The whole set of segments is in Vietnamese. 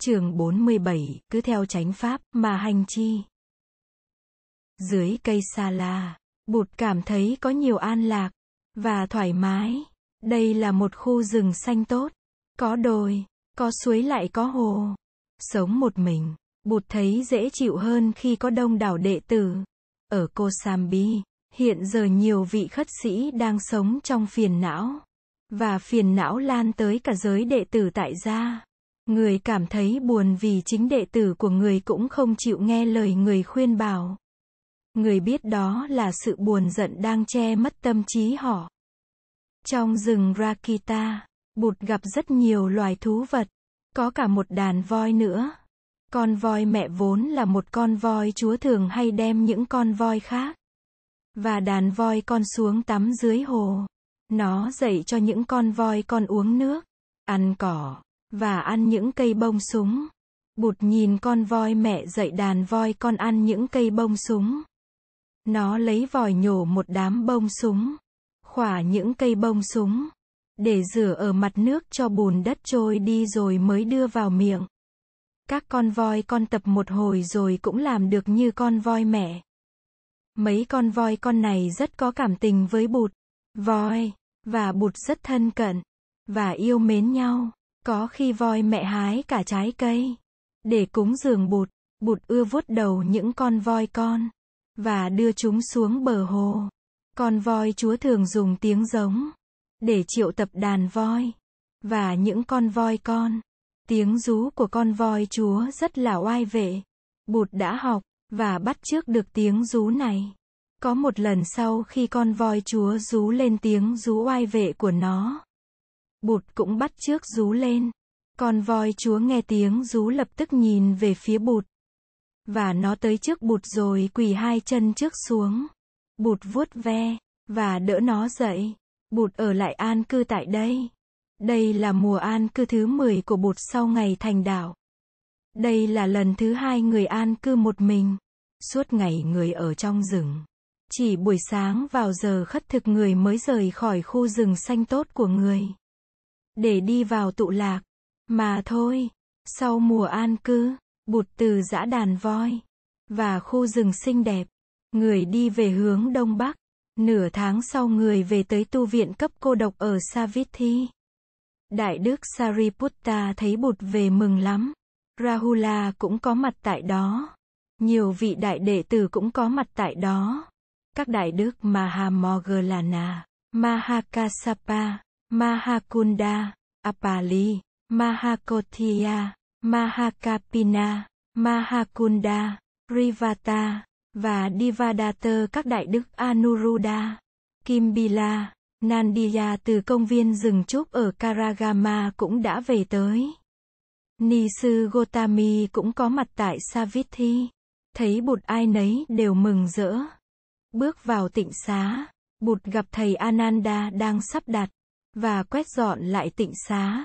Chương 47, cứ theo chánh pháp mà hành chi. Dưới cây sa la, Bụt cảm thấy có nhiều an lạc và thoải mái. Đây là một khu rừng xanh tốt, có đồi, có suối lại có hồ. Sống một mình, Bụt thấy dễ chịu hơn khi có đông đảo đệ tử. Ở Kosambi, hiện giờ nhiều vị khất sĩ đang sống trong phiền não và phiền não lan tới cả giới đệ tử tại gia. Người cảm thấy buồn vì chính đệ tử của người cũng không chịu nghe lời người khuyên bảo. Người biết đó là sự buồn giận đang che mất tâm trí họ. Trong rừng Rakita, Bụt gặp rất nhiều loài thú vật, có cả một đàn voi nữa. Con voi mẹ vốn là một con voi chúa thường hay đem những con voi khác. Và đàn voi con xuống tắm dưới hồ. Nó dạy cho những con voi con uống nước, ăn cỏ, và ăn những cây bông súng. Bụt nhìn con voi mẹ dạy đàn voi con ăn những cây bông súng. Nó lấy vòi nhổ một đám bông súng, khỏa những cây bông súng, để rửa ở mặt nước cho bùn đất trôi đi rồi mới đưa vào miệng. Các con voi con tập một hồi rồi cũng làm được như con voi mẹ. Mấy con voi con này rất có cảm tình với bụt, voi, và bụt rất thân cận, và yêu mến nhau. Có khi voi mẹ hái cả trái cây. Để cúng dường bụt, bụt ưa vuốt đầu những con voi con. Và đưa chúng xuống bờ hồ. Con voi chúa thường dùng tiếng giống. Để triệu tập đàn voi. Và những con voi con. Tiếng rú của con voi chúa rất là oai vệ. Bụt đã học, và bắt trước được tiếng rú này. Có một lần sau khi con voi chúa rú lên tiếng rú oai vệ của nó, Bụt cũng bắt trước rú lên. Con voi chúa nghe tiếng rú lập tức nhìn về phía bụt. Và nó tới trước bụt rồi quỳ hai chân trước xuống. Bụt vuốt ve, và đỡ nó dậy. Bụt ở lại an cư tại đây. Đây là mùa an cư thứ 10 của bụt sau ngày thành đạo. Đây là lần thứ hai người an cư một mình. Suốt ngày người ở trong rừng. Chỉ buổi sáng vào giờ khất thực người mới rời khỏi khu rừng xanh tốt của người để đi vào tụ lạc. Mà thôi, sau mùa an cư, bụt từ dã đàn voi và khu rừng xinh đẹp, người đi về hướng đông bắc. Nửa tháng sau người về tới tu viện cấp cô độc ở Savithi. Đại đức Sariputta thấy bụt về mừng lắm. Rahula cũng có mặt tại đó. Nhiều vị đại đệ tử cũng có mặt tại đó. Các đại đức Mahamoggallana, Mahakasapa, Mahakunda, Apali, Mahakothia, Mahakapina, Mahakunda, Rivata, và Divadatta các đại đức Anuruddha, Kimbila, Nandiya từ công viên rừng trúc ở Karagama cũng đã về tới. Ni sư Gotami cũng có mặt tại Savithi. Thấy bụt ai nấy đều mừng rỡ. Bước vào tịnh xá, bụt gặp thầy Ananda đang sắp đặt và quét dọn lại tịnh xá.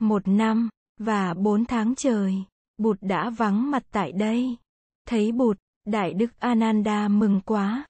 Một năm, và bốn tháng trời, Bụt đã vắng mặt tại đây. Thấy Bụt, Đại Đức Ananda mừng quá.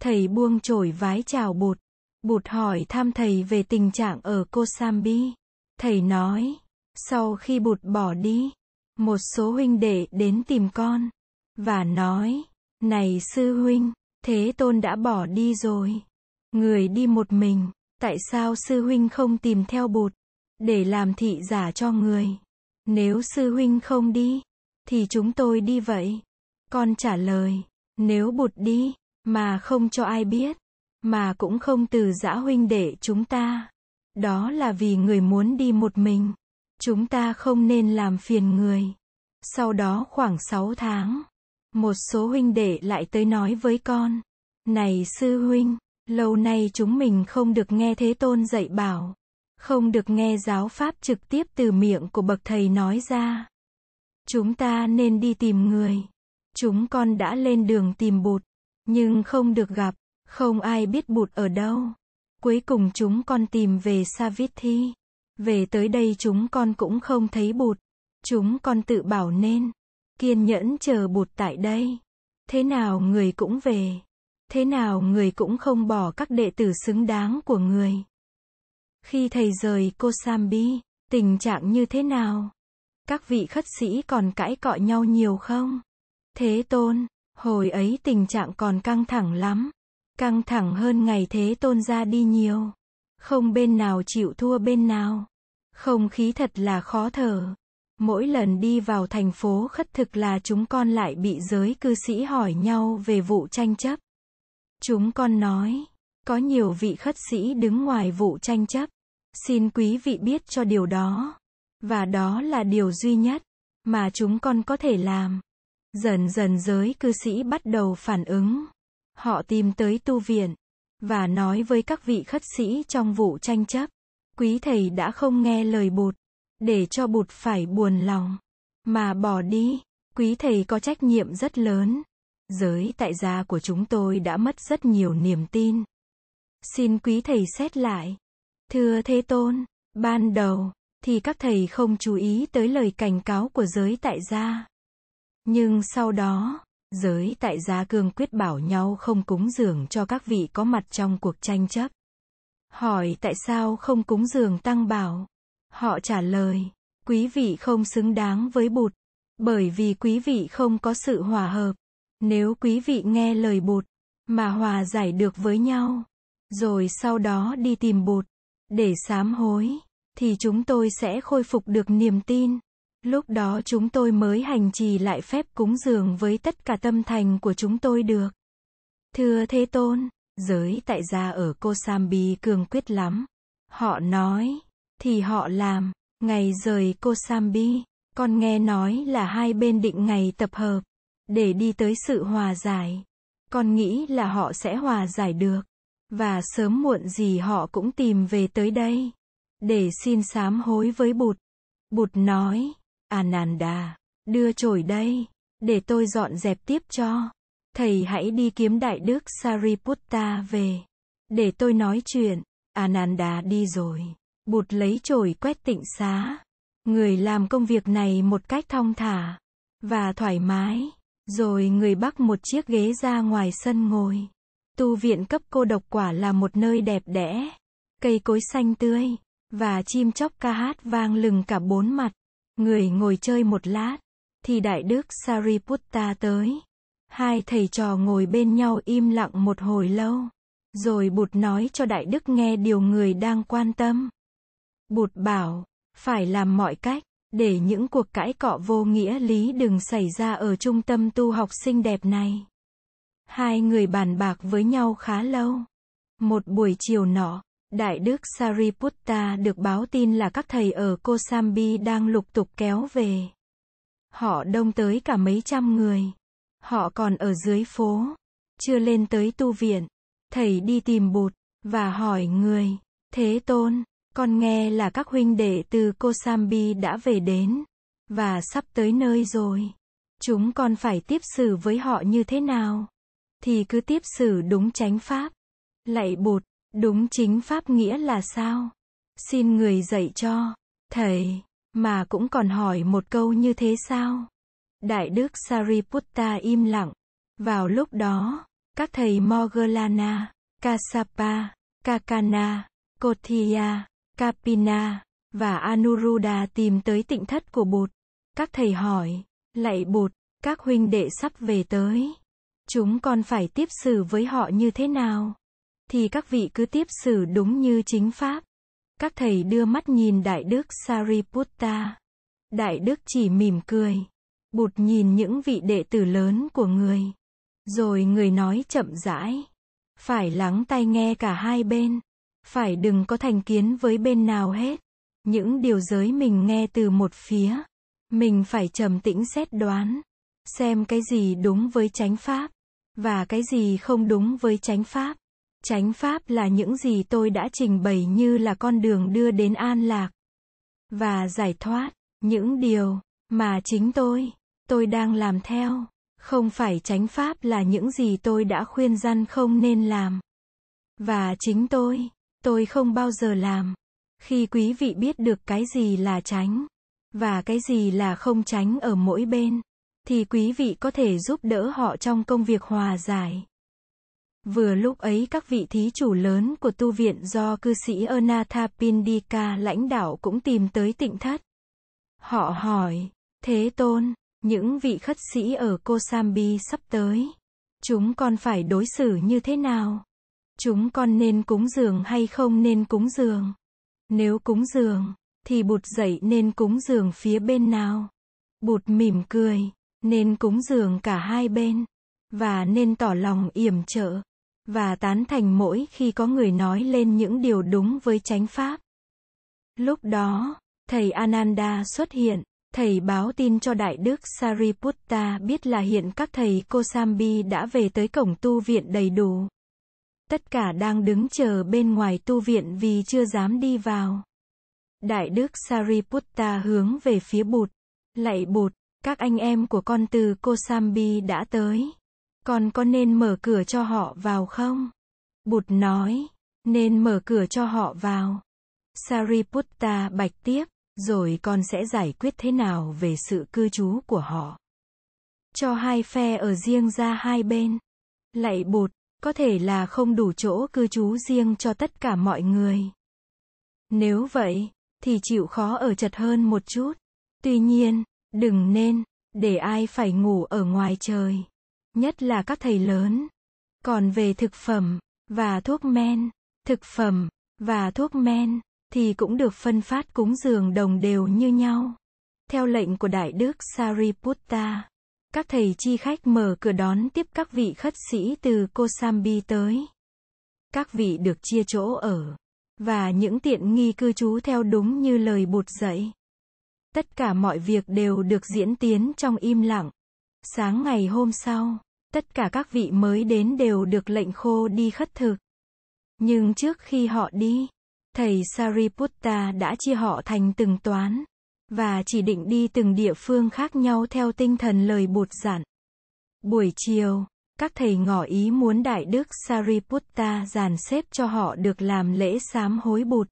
Thầy buông chổi vái chào Bụt. Bụt hỏi thăm thầy về tình trạng ở Kosambi. Thầy nói, sau khi Bụt bỏ đi, một số huynh đệ đến tìm con, và nói, này sư huynh, Thế Tôn đã bỏ đi rồi. Người đi một mình, Tại sao sư huynh không tìm theo bụt, để làm thị giả cho người? Nếu sư huynh không đi, thì chúng tôi đi vậy. Con trả lời, nếu bụt đi, mà không cho ai biết, mà cũng không từ giã huynh để chúng ta. Đó là vì người muốn đi một mình. Chúng ta không nên làm phiền người. Sau đó khoảng 6 tháng, một số huynh đệ lại tới nói với con. Này sư huynh, Lâu nay chúng mình không được nghe Thế Tôn dạy bảo, không được nghe giáo pháp trực tiếp từ miệng của bậc thầy nói ra. Chúng ta nên đi tìm người. Chúng con đã lên đường tìm bụt, nhưng không được gặp, không ai biết bụt ở đâu. Cuối cùng chúng con tìm về Savithi. Về tới đây chúng con cũng không thấy bụt. Chúng con tự bảo nên, kiên nhẫn chờ bụt tại đây. Thế nào người cũng về. Thế nào người cũng không bỏ các đệ tử xứng đáng của người. Khi thầy rời cô Sambi, tình trạng như thế nào? Các vị khất sĩ còn cãi cọ nhau nhiều không? Thế tôn, hồi ấy tình trạng còn căng thẳng lắm. Căng thẳng hơn ngày thế tôn ra đi nhiều. Không bên nào chịu thua bên nào. Không khí thật là khó thở. Mỗi lần đi vào thành phố khất thực là chúng con lại bị giới cư sĩ hỏi nhau về vụ tranh chấp. Chúng con nói, có nhiều vị khất sĩ đứng ngoài vụ tranh chấp. Xin quý vị biết cho điều đó. Và đó là điều duy nhất mà chúng con có thể làm. Dần dần giới cư sĩ bắt đầu phản ứng. Họ tìm tới tu viện và nói với các vị khất sĩ trong vụ tranh chấp. Quý thầy đã không nghe lời bụt, để cho bụt phải buồn lòng, mà bỏ đi. Quý thầy có trách nhiệm rất lớn. Giới tại gia của chúng tôi đã mất rất nhiều niềm tin. Xin quý thầy xét lại. Thưa Thế Tôn, ban đầu, thì các thầy không chú ý tới lời cảnh cáo của giới tại gia. Nhưng sau đó, giới tại gia cương quyết bảo nhau không cúng dường cho các vị có mặt trong cuộc tranh chấp. Hỏi tại sao không cúng dường tăng bảo? Họ trả lời, quý vị không xứng đáng với bụt, bởi vì quý vị không có sự hòa hợp. Nếu quý vị nghe lời bụt, mà hòa giải được với nhau, rồi sau đó đi tìm bụt, để sám hối, thì chúng tôi sẽ khôi phục được niềm tin. Lúc đó chúng tôi mới hành trì lại phép cúng dường với tất cả tâm thành của chúng tôi được. Thưa Thế Tôn, giới tại gia ở Kosambi cường quyết lắm. Họ nói, thì họ làm, ngày rời Kosambi, con nghe nói là hai bên định ngày tập hợp, để đi tới sự hòa giải. Con nghĩ là họ sẽ hòa giải được, và sớm muộn gì họ cũng tìm về tới đây, để xin sám hối với Bụt. Bụt nói, Ananda, đưa chổi đây, để tôi dọn dẹp tiếp cho. Thầy hãy đi kiếm Đại Đức Sariputta về, để tôi nói chuyện. Ananda đi rồi. Bụt lấy chổi quét tịnh xá. Người làm công việc này một cách thong thả và thoải mái. Rồi người bắc một chiếc ghế ra ngoài sân ngồi. Tu viện cấp cô độc quả là một nơi đẹp đẽ. Cây cối xanh tươi, và chim chóc ca hát vang lừng cả bốn mặt. Người ngồi chơi một lát, thì Đại Đức Sariputta tới. Hai thầy trò ngồi bên nhau im lặng một hồi lâu. Rồi Bụt nói cho Đại Đức nghe điều người đang quan tâm. Bụt bảo, phải làm mọi cách, để những cuộc cãi cọ vô nghĩa lý đừng xảy ra ở trung tâm tu học xinh đẹp này. Hai người bàn bạc với nhau khá lâu. Một buổi chiều nọ, Đại đức Sariputta được báo tin là các thầy ở Kosambi đang lục tục kéo về. Họ đông tới cả mấy trăm người. Họ còn ở dưới phố, chưa lên tới tu viện. Thầy đi tìm bụt, và hỏi người, Thế Tôn, con nghe là các huynh đệ từ Kosambi đã về đến, và sắp tới nơi rồi. Chúng con phải tiếp xử với họ như thế nào? Thì cứ tiếp xử đúng chánh pháp. Lạy bụt, đúng chính pháp nghĩa là sao? Xin người dạy cho. Thầy, mà cũng còn hỏi một câu như thế sao? Đại đức Sariputta im lặng. Vào lúc đó, các thầy mogalana kasapa Kakana, Kothia, Kapina và Anuruddha tìm tới tịnh thất của Bụt. Các thầy hỏi, lạy Bụt, các huynh đệ sắp về tới. Chúng con phải tiếp xử với họ như thế nào? Thì các vị cứ tiếp xử đúng như chính pháp. Các thầy đưa mắt nhìn Đại Đức Sariputta. Đại Đức chỉ mỉm cười. Bụt nhìn những vị đệ tử lớn của người. Rồi người nói chậm rãi. Phải lắng tai nghe cả hai bên. Phải đừng có thành kiến với bên nào hết. Những điều giới mình nghe từ một phía. Mình phải trầm tĩnh xét đoán. Xem cái gì đúng với chánh pháp. Và cái gì không đúng với chánh pháp. Chánh pháp là những gì tôi đã trình bày như là con đường đưa đến an lạc. Và giải thoát. Những điều mà chính tôi, tôi đang làm theo. Không phải chánh pháp là những gì tôi đã khuyên răn không nên làm. Và chính tôi, tôi không bao giờ làm. Khi quý vị biết được cái gì là tránh và cái gì là không tránh ở mỗi bên, thì quý vị có thể giúp đỡ họ trong công việc hòa giải. Vừa lúc ấy các vị thí chủ lớn của tu viện do cư sĩ Anathapindika lãnh đạo cũng tìm tới tịnh thất. Họ hỏi, Thế Tôn, những vị khất sĩ ở Kosambi sắp tới, chúng con phải đối xử như thế nào? Chúng con nên cúng dường hay không nên cúng dường? Nếu cúng dường, thì bụt dậy nên cúng dường phía bên nào? Bụt mỉm cười, nên cúng dường cả hai bên, và nên tỏ lòng yểm trợ, và tán thành mỗi khi có người nói lên những điều đúng với chánh pháp. Lúc đó, thầy Ananda xuất hiện, thầy báo tin cho Đại Đức Sariputta biết là hiện các thầy Kosambi đã về tới cổng tu viện đầy đủ. Tất cả đang đứng chờ bên ngoài tu viện vì chưa dám đi vào. Đại Đức Sariputta hướng về phía Bụt. Lạy Bụt, các anh em của con từ Kosambi đã tới. Con có nên mở cửa cho họ vào không? Bụt nói, nên mở cửa cho họ vào. Sariputta bạch tiếp, rồi con sẽ giải quyết thế nào về sự cư trú của họ. Cho hai phe ở riêng ra hai bên. Lạy Bụt, có thể là không đủ chỗ cư trú riêng cho tất cả mọi người. Nếu vậy, thì chịu khó ở chật hơn một chút. Tuy nhiên, đừng nên, để ai phải ngủ ở ngoài trời. Nhất là các thầy lớn. Còn về thực phẩm, và thuốc men, thực phẩm, và thuốc men, thì cũng được phân phát cúng dường đồng đều như nhau. Theo lệnh của Đại Đức Sariputta, các thầy chi khách mở cửa đón tiếp các vị khất sĩ từ Kosambi tới. Các vị được chia chỗ ở, và những tiện nghi cư trú theo đúng như lời bụt dạy. Tất cả mọi việc đều được diễn tiến trong im lặng. Sáng ngày hôm sau, tất cả các vị mới đến đều được lệnh khô đi khất thực. Nhưng trước khi họ đi, thầy Sariputta đã chia họ thành từng toán, và chỉ định đi từng địa phương khác nhau theo tinh thần lời bột giản Buổi chiều, các thầy ngỏ ý muốn Đại Đức Sariputta dàn xếp cho họ được làm lễ sám hối bụt.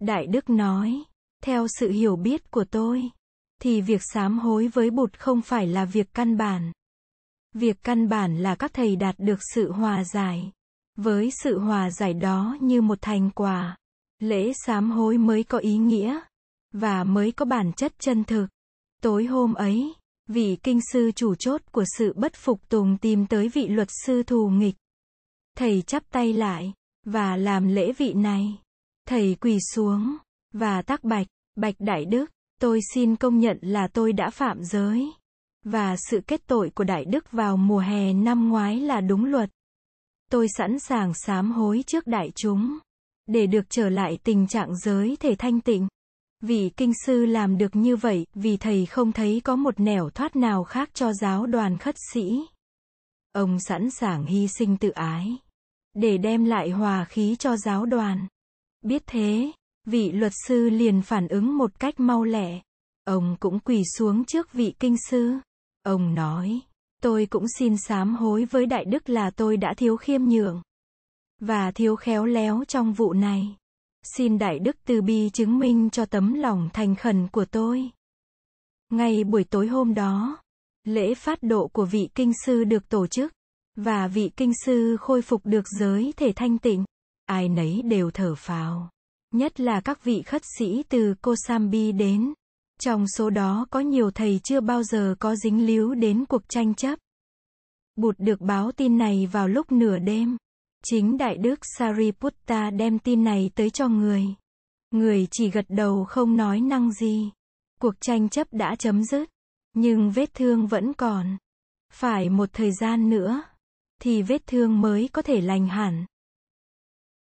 Đại Đức nói, theo sự hiểu biết của tôi, thì việc sám hối với bụt không phải là việc căn bản. Việc căn bản là các thầy đạt được sự hòa giải. Với sự hòa giải đó như một thành quả, lễ sám hối mới có ý nghĩa, và mới có bản chất chân thực. Tối hôm ấy, vị kinh sư chủ chốt của sự bất phục tùng tìm tới vị luật sư thù nghịch. Thầy chắp tay lại, và làm lễ vị này. Thầy quỳ xuống, và tác bạch, bạch đại đức, tôi xin công nhận là tôi đã phạm giới. Và sự kết tội của đại đức vào mùa hè năm ngoái là đúng luật. Tôi sẵn sàng sám hối trước đại chúng, để được trở lại tình trạng giới thể thanh tịnh vì kinh sư làm được như vậy vì thầy không thấy có một nẻo thoát nào khác cho giáo đoàn khất sĩ. Ông sẵn sàng hy sinh tự ái để đem lại hòa khí cho giáo đoàn. Biết thế, vị luật sư liền phản ứng một cách mau lẹ. Ông cũng quỳ xuống trước vị kinh sư. Ông nói, tôi cũng xin sám hối với đại đức là tôi đã thiếu khiêm nhường và thiếu khéo léo trong vụ này. Xin Đại Đức Từ Bi chứng minh cho tấm lòng thành khẩn của tôi. Ngay buổi tối hôm đó, lễ phát độ của vị kinh sư được tổ chức, và vị kinh sư khôi phục được giới thể thanh tịnh. Ai nấy đều thở phào. Nhất là các vị khất sĩ từ Kosambi đến. Trong số đó có nhiều thầy chưa bao giờ có dính líu đến cuộc tranh chấp. Bụt được báo tin này vào lúc nửa đêm. Chính Đại Đức Sariputta đem tin này tới cho người. Người chỉ gật đầu không nói năng gì. Cuộc tranh chấp đã chấm dứt. Nhưng vết thương vẫn còn. Phải một thời gian nữa. Thì vết thương mới có thể lành hẳn.